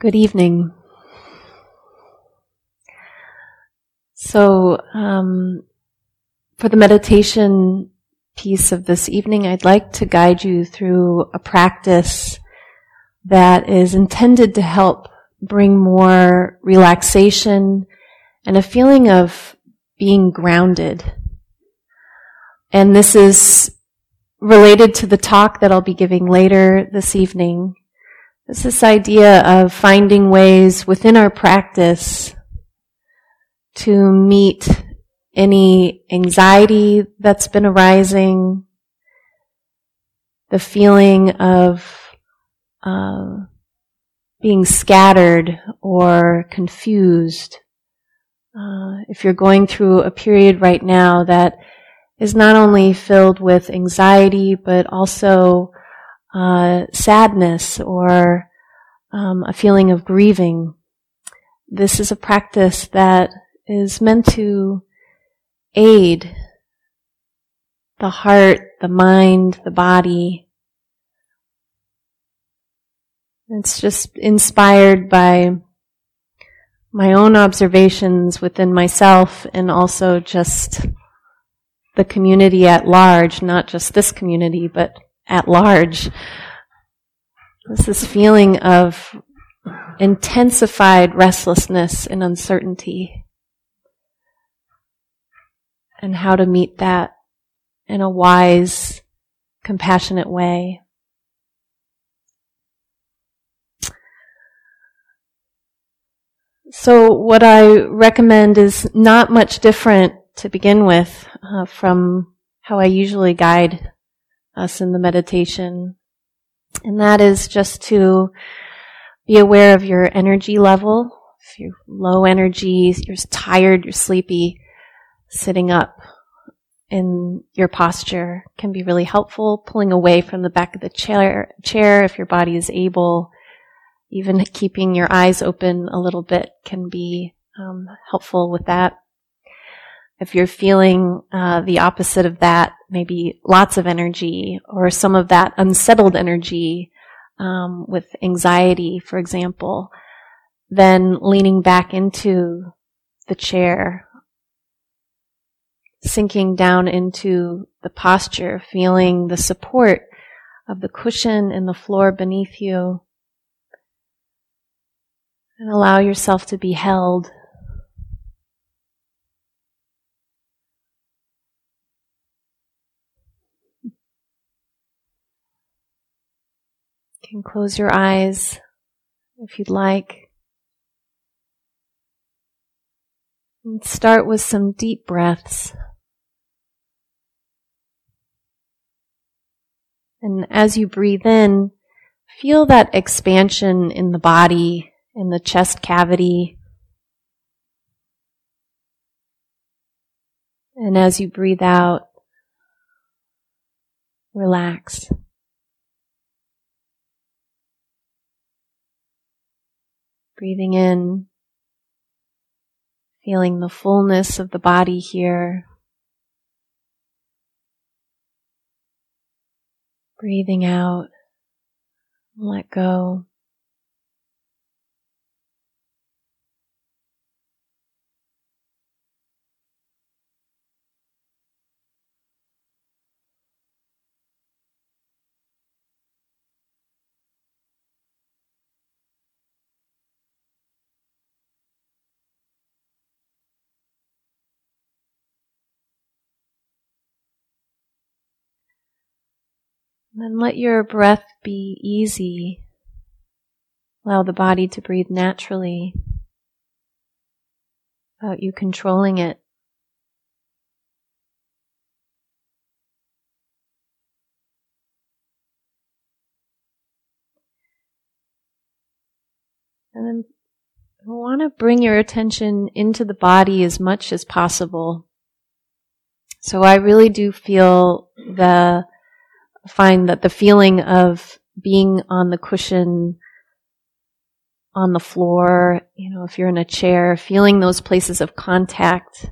Good evening. So, um, for the meditation piece of this evening, I'd like to guide you through a practice that is intended to help bring more relaxation and a feeling of being grounded. And this is related to the talk that I'll be giving later this evening. It's this idea of finding ways within our practice to meet any anxiety that's been arising, the feeling of uh, being scattered or confused. Uh, if you're going through a period right now that is not only filled with anxiety, but also uh, sadness or um, a feeling of grieving. This is a practice that is meant to aid the heart, the mind, the body. It's just inspired by my own observations within myself and also just the community at large, not just this community, but at large. This feeling of intensified restlessness and uncertainty and how to meet that in a wise, compassionate way. So what I recommend is not much different to begin with uh, from how I usually guide us in the meditation. And that is just to be aware of your energy level. If you're low energy, you're tired, you're sleepy, sitting up in your posture can be really helpful. Pulling away from the back of the chair, chair if your body is able, even keeping your eyes open a little bit can be um, helpful with that. If you're feeling uh, the opposite of that, maybe lots of energy or some of that unsettled energy um, with anxiety, for example, then leaning back into the chair sinking down into the posture, feeling the support of the cushion and the floor beneath you. And allow yourself to be held. You can close your eyes if you'd like. And start with some deep breaths. And as you breathe in, feel that expansion in the body, in the chest cavity. And as you breathe out, relax. Breathing in, feeling the fullness of the body here. Breathing out, let go. Then let your breath be easy. Allow the body to breathe naturally without you controlling it. And then you want to bring your attention into the body as much as possible. So I really do feel the find that the feeling of being on the cushion on the floor, you know, if you're in a chair, feeling those places of contact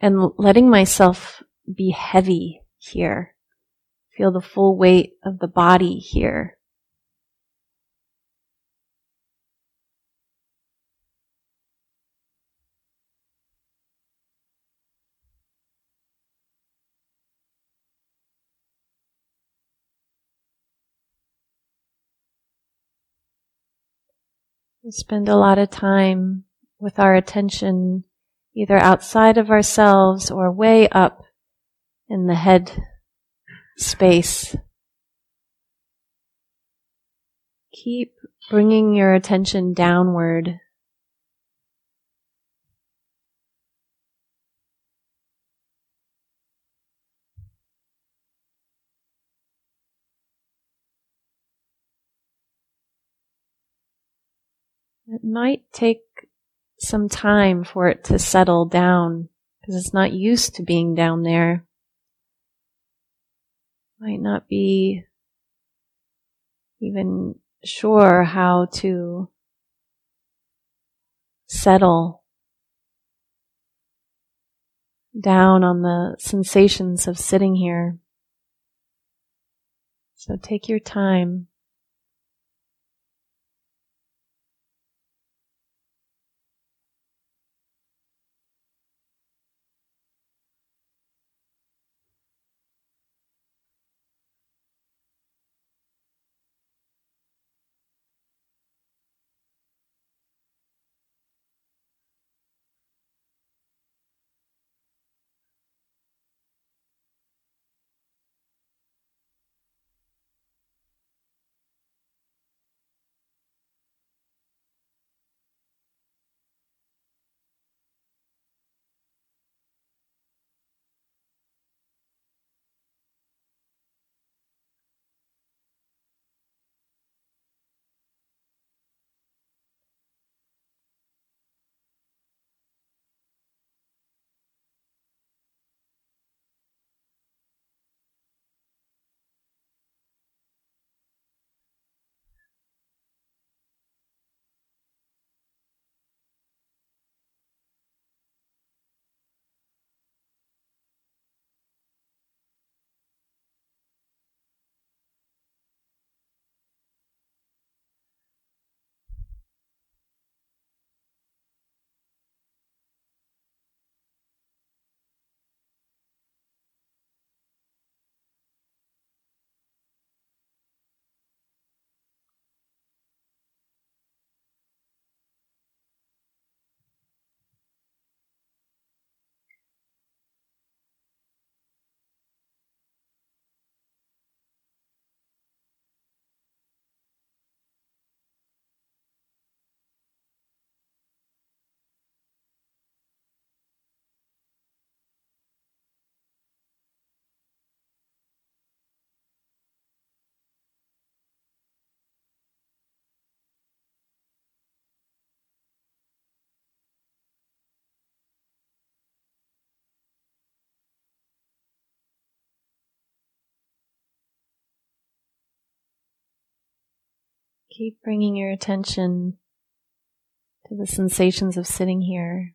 and letting myself be heavy here. Feel the full weight of the body here We spend a lot of time with our attention either outside of ourselves or way up in the head space. Keep bringing your attention downward. Might take some time for it to settle down because it's not used to being down there. Might not be even sure how to settle down on the sensations of sitting here. So take your time. Keep bringing your attention to the sensations of sitting here.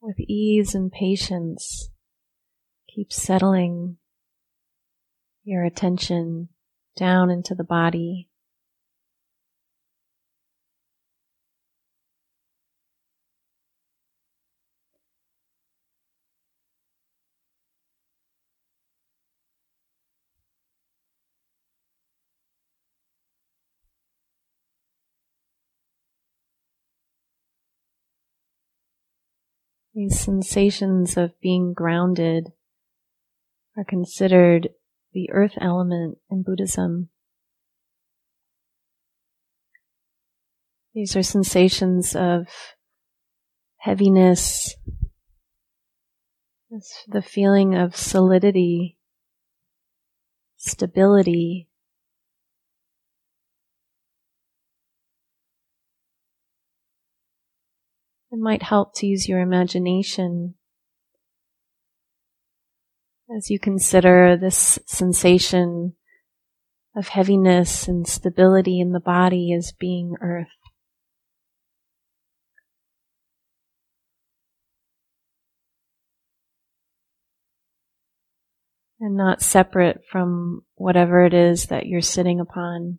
With ease and patience, keep settling your attention down into the body. These sensations of being grounded are considered the earth element in Buddhism. These are sensations of heaviness, it's the feeling of solidity, stability, It might help to use your imagination as you consider this sensation of heaviness and stability in the body as being earth. And not separate from whatever it is that you're sitting upon.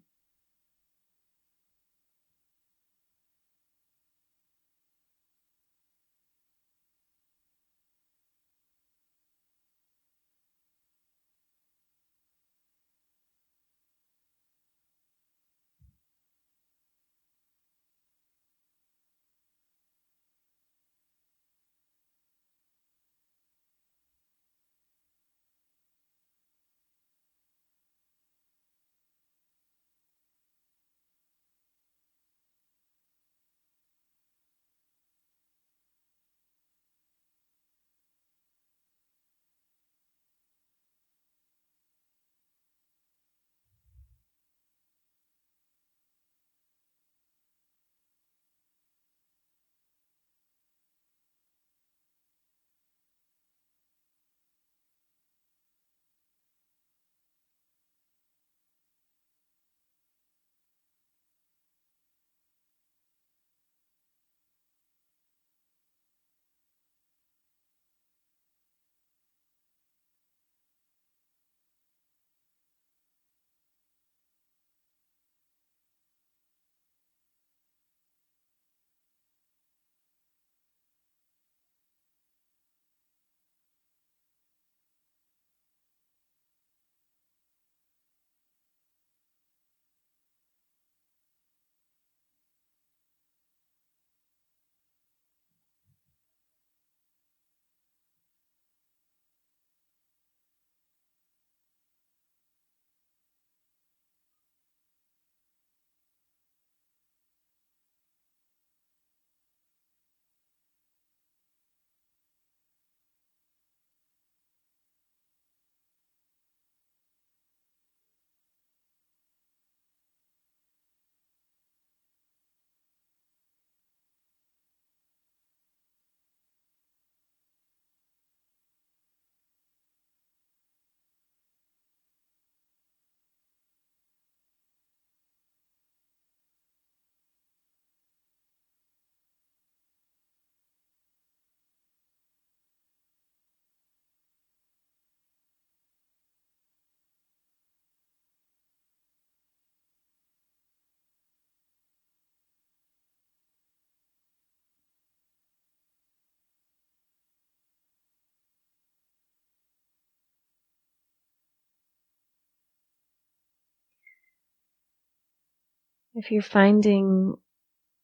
If you're finding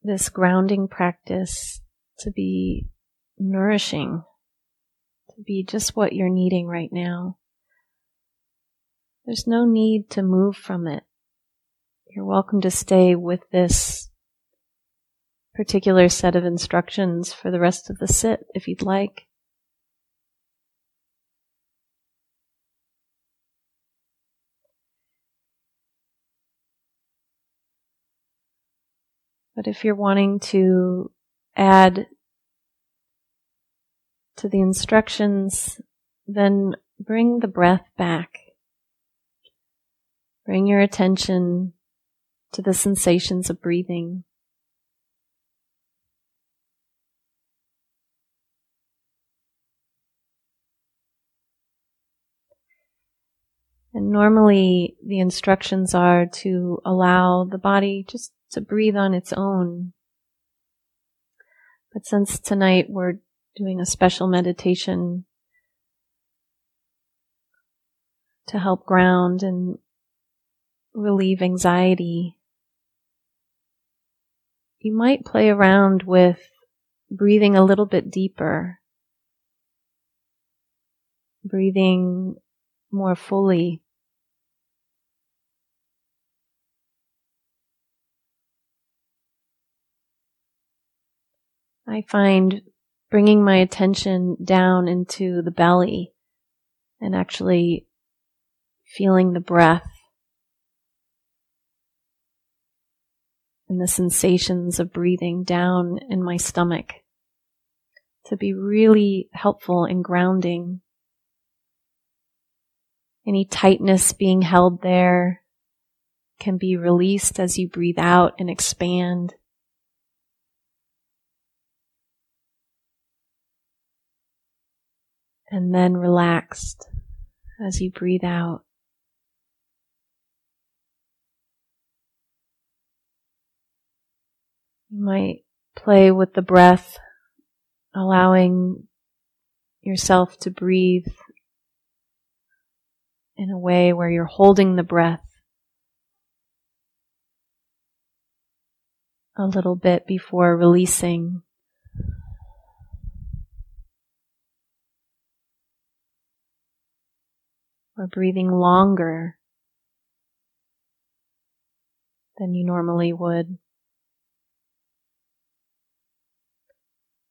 this grounding practice to be nourishing, to be just what you're needing right now, there's no need to move from it. You're welcome to stay with this particular set of instructions for the rest of the sit if you'd like. But if you're wanting to add to the instructions, then bring the breath back. Bring your attention to the sensations of breathing. And normally the instructions are to allow the body just to breathe on its own. But since tonight we're doing a special meditation to help ground and relieve anxiety, you might play around with breathing a little bit deeper, breathing more fully. I find bringing my attention down into the belly and actually feeling the breath and the sensations of breathing down in my stomach to be really helpful in grounding. Any tightness being held there can be released as you breathe out and expand. And then relaxed as you breathe out. You might play with the breath, allowing yourself to breathe in a way where you're holding the breath a little bit before releasing or breathing longer than you normally would.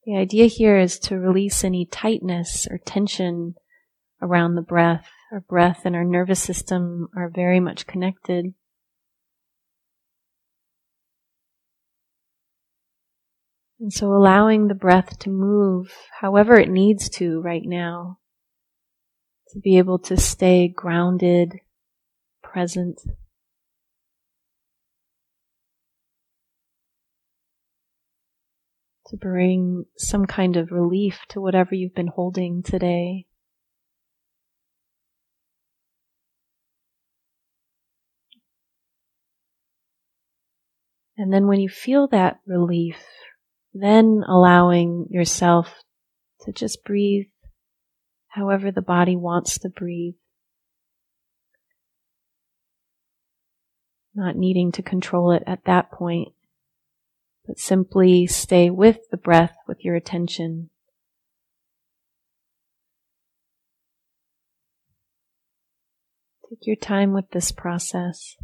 The idea here is to release any tightness or tension around the breath. Our breath and our nervous system are very much connected. And so allowing the breath to move however it needs to right now to be able to stay grounded, present. To bring some kind of relief to whatever you've been holding today. And then when you feel that relief, then allowing yourself to just breathe however the body wants to breathe. Not needing to control it at that point, but simply stay with the breath with your attention. Take your time with this process.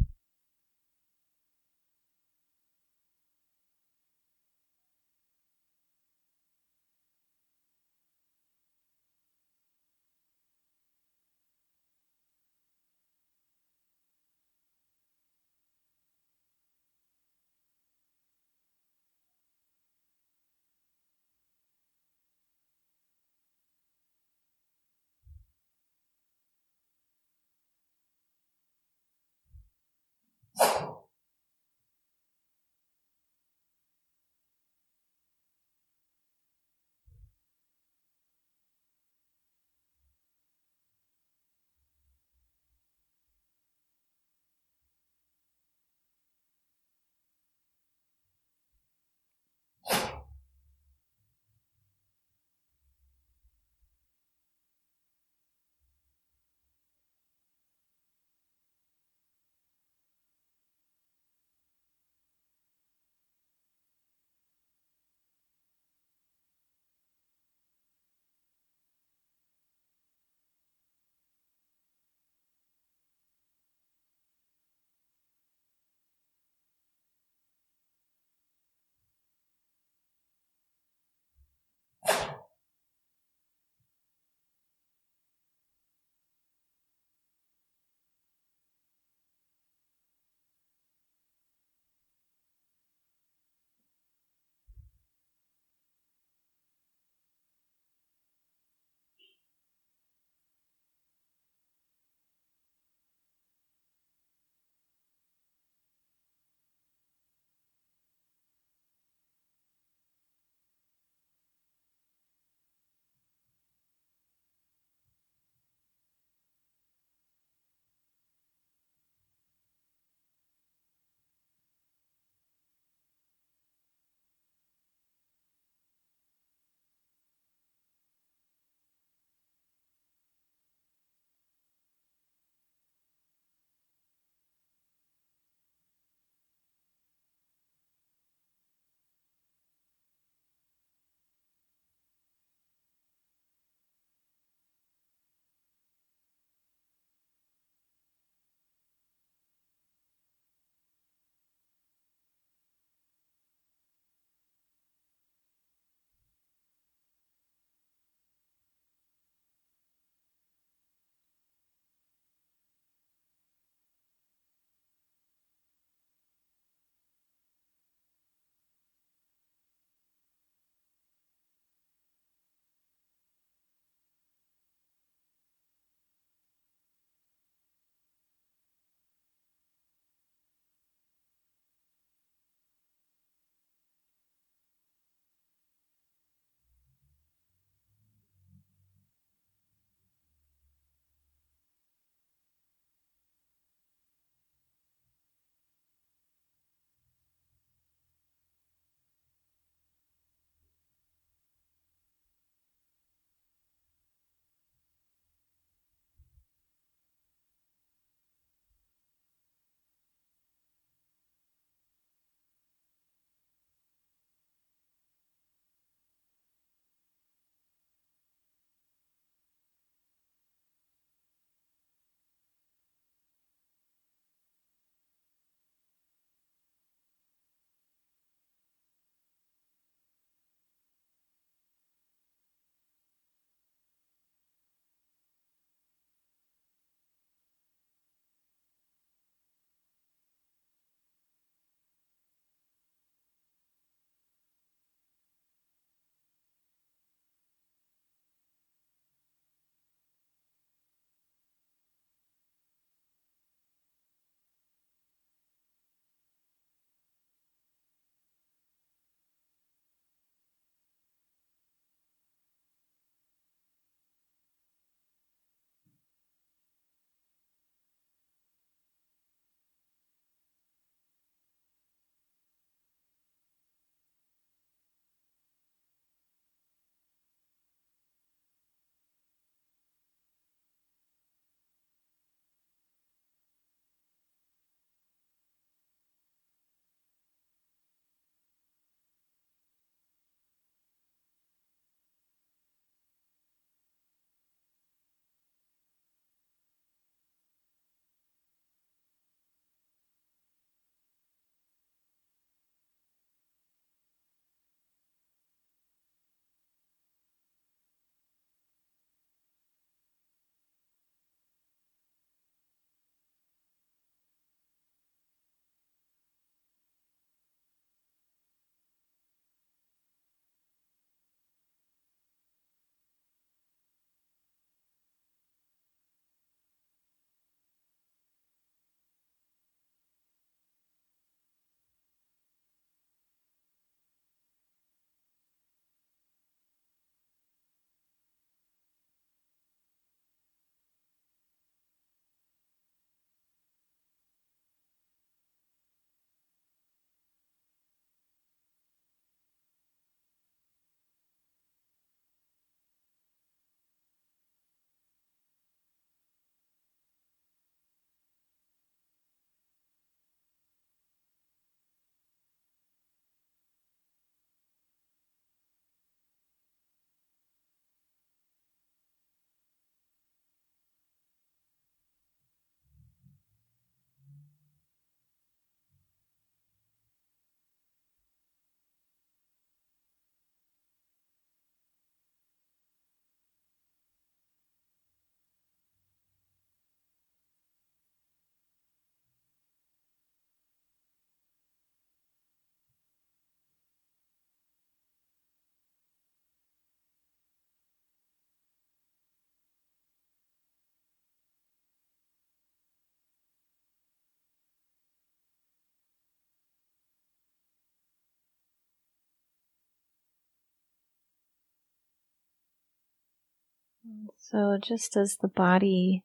So, just as the body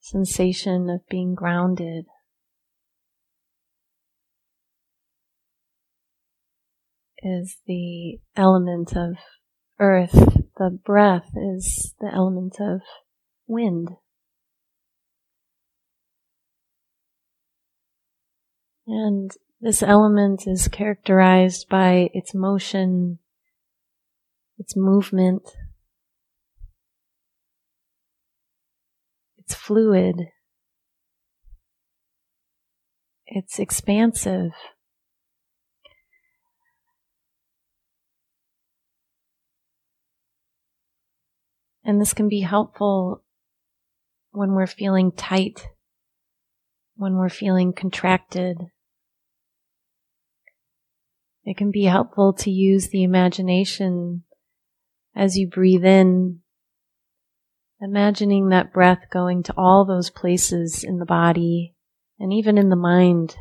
sensation of being grounded, is the element of earth, the breath is the element of wind. And this element is characterized by its motion, its movement, it's fluid, it's expansive. And this can be helpful when we're feeling tight, when we're feeling contracted. It can be helpful to use the imagination as you breathe in, imagining that breath going to all those places in the body and even in the mind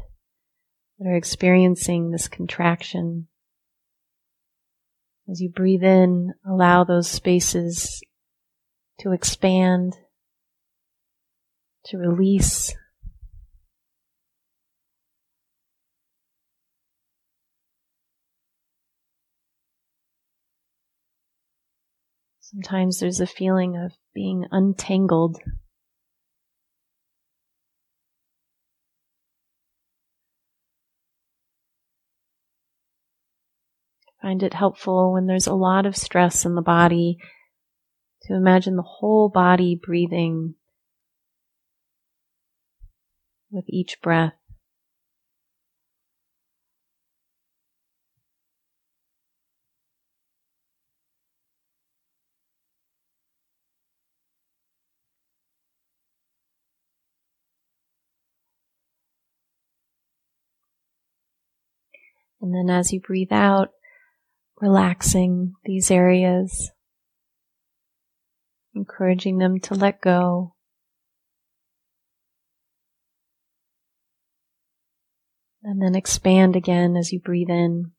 that are experiencing this contraction. As you breathe in, allow those spaces to expand, to release. Sometimes there's a feeling of being untangled. find it helpful when there's a lot of stress in the body to imagine the whole body breathing with each breath. Then as you breathe out, relaxing these areas encouraging them to let go. And then expand again as you breathe in.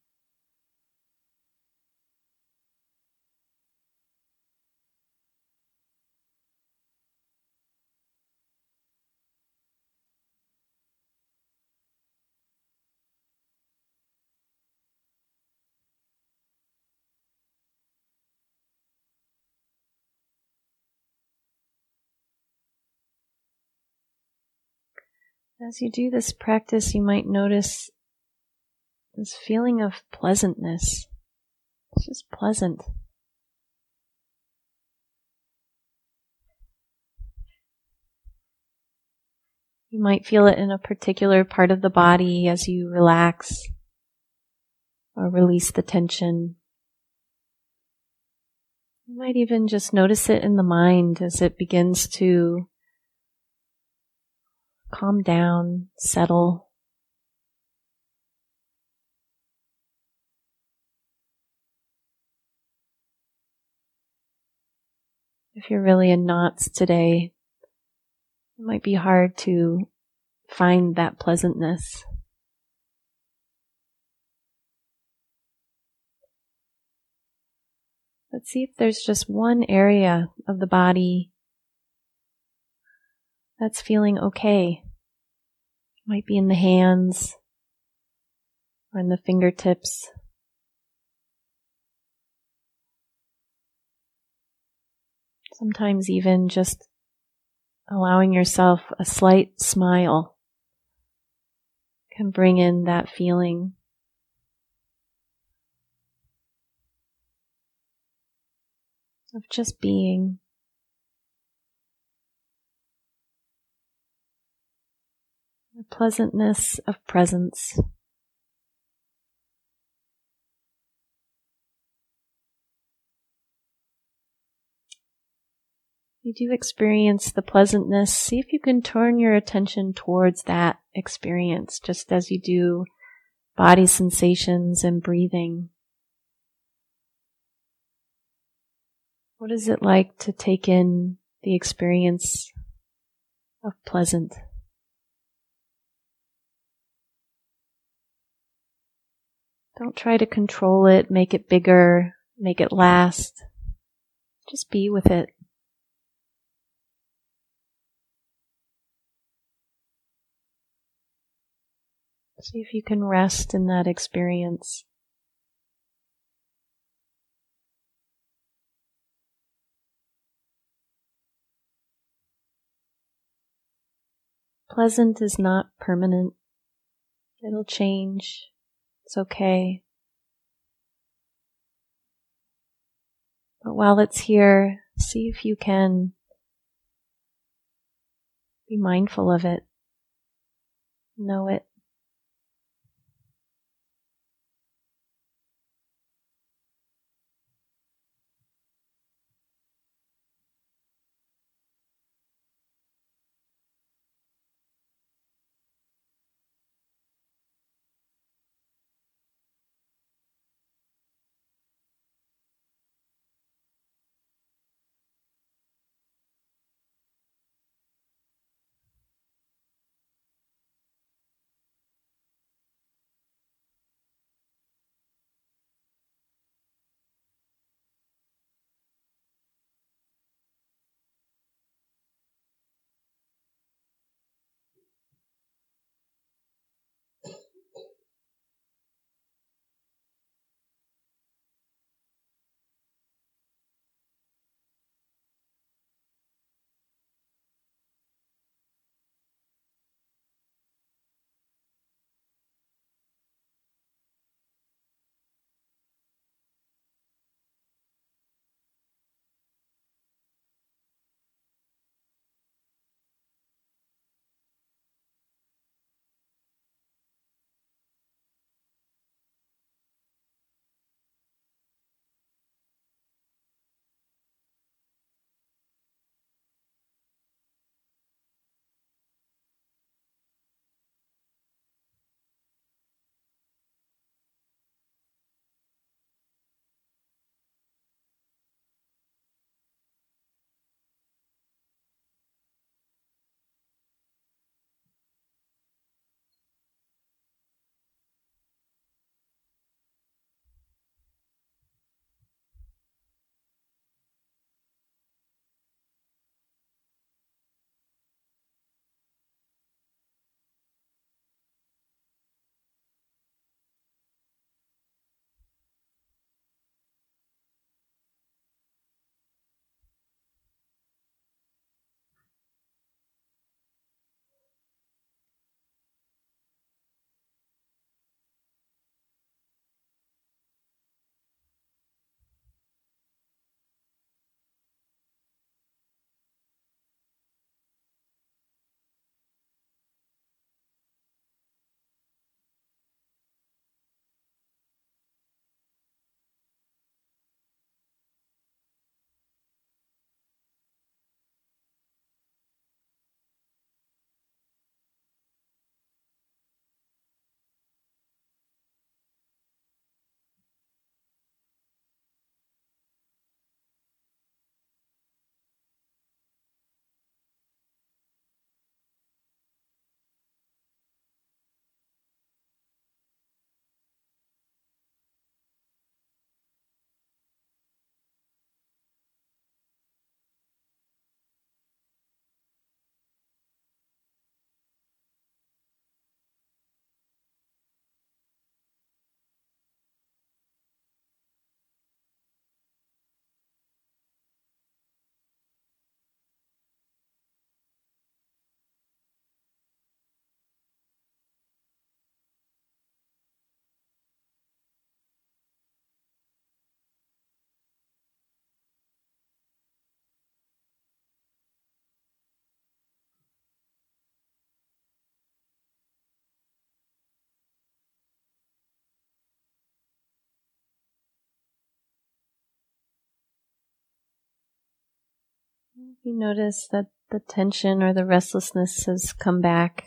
As you do this practice, you might notice this feeling of pleasantness. It's just pleasant. You might feel it in a particular part of the body as you relax or release the tension. You might even just notice it in the mind as it begins to calm down, settle. If you're really in knots today, it might be hard to find that pleasantness. Let's see if there's just one area of the body that's feeling okay. Might be in the hands or in the fingertips. Sometimes even just allowing yourself a slight smile can bring in that feeling. Of just being. Pleasantness of presence. You do experience the pleasantness. See if you can turn your attention towards that experience, just as you do body sensations and breathing. What is it like to take in the experience of pleasant? Don't try to control it, make it bigger, make it last. Just be with it. See if you can rest in that experience. Pleasant is not permanent. It'll change. It's okay. But while it's here, see if you can be mindful of it. Know it. You notice that the tension or the restlessness has come back.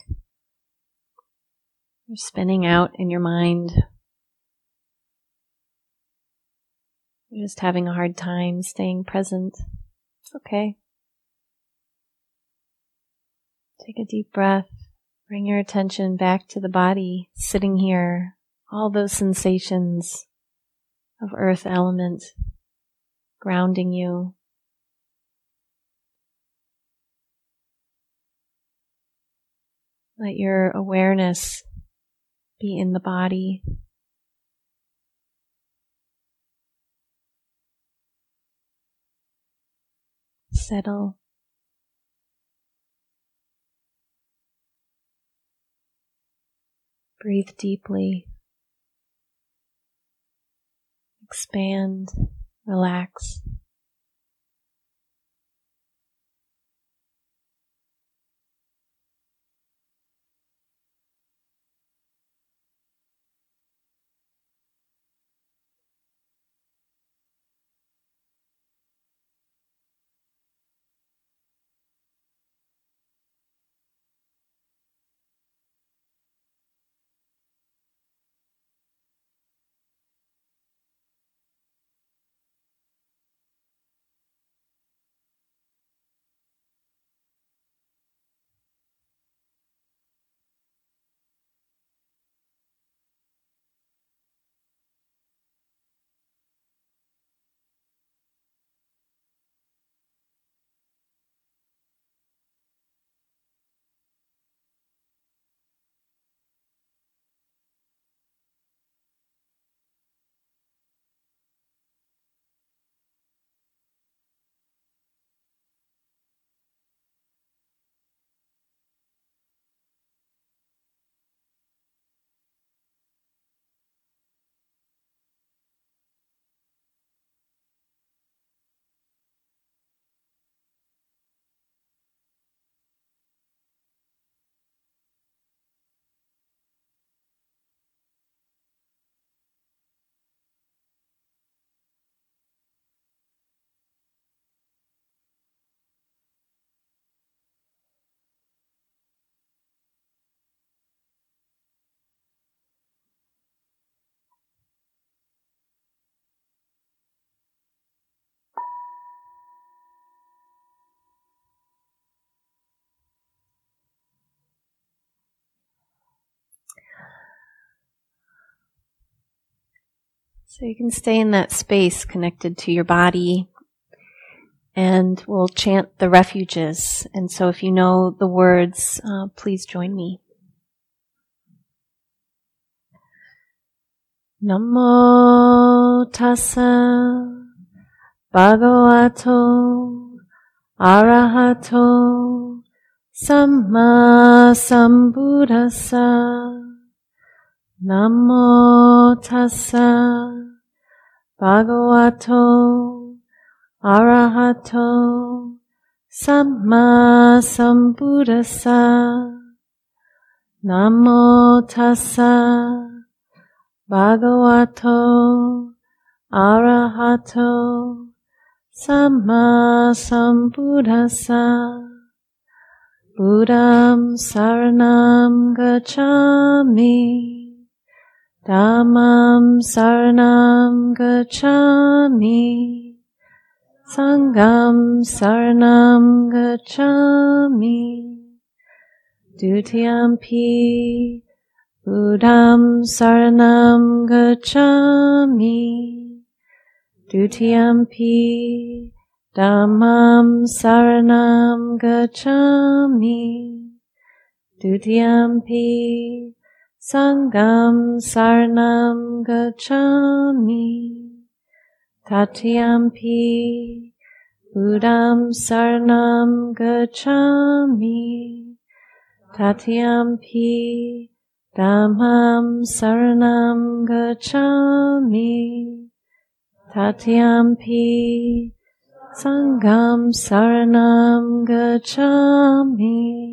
You're spinning out in your mind. You're just having a hard time staying present. It's okay. Take a deep breath. Bring your attention back to the body, sitting here. All those sensations of earth element grounding you. Let your awareness be in the body. Settle. Breathe deeply. Expand, relax. So you can stay in that space connected to your body and we'll chant the refuges. And so if you know the words, uh, please join me. Namo tassa bhagavato arahato samma sambuddhassa Namo tassa bhagavato arahato samma sambuddhassa. Namo tassa bhagavato arahato samma sambuddhassa. Buddham saranam gacchami. Dhammam saranam gacchami. Sangham saranam gacchami. Dutiyampi Buddham saranam gacchami. Dutiyampi Dhammam saranam gacchami. Dutiyampi Sangham Saranam Gacchami Tatiyampi Buddham Saranam Gacchami Tatiyampi Dhammam Saranam Gacchami Tatiyampi Sangham Saranam Gacchami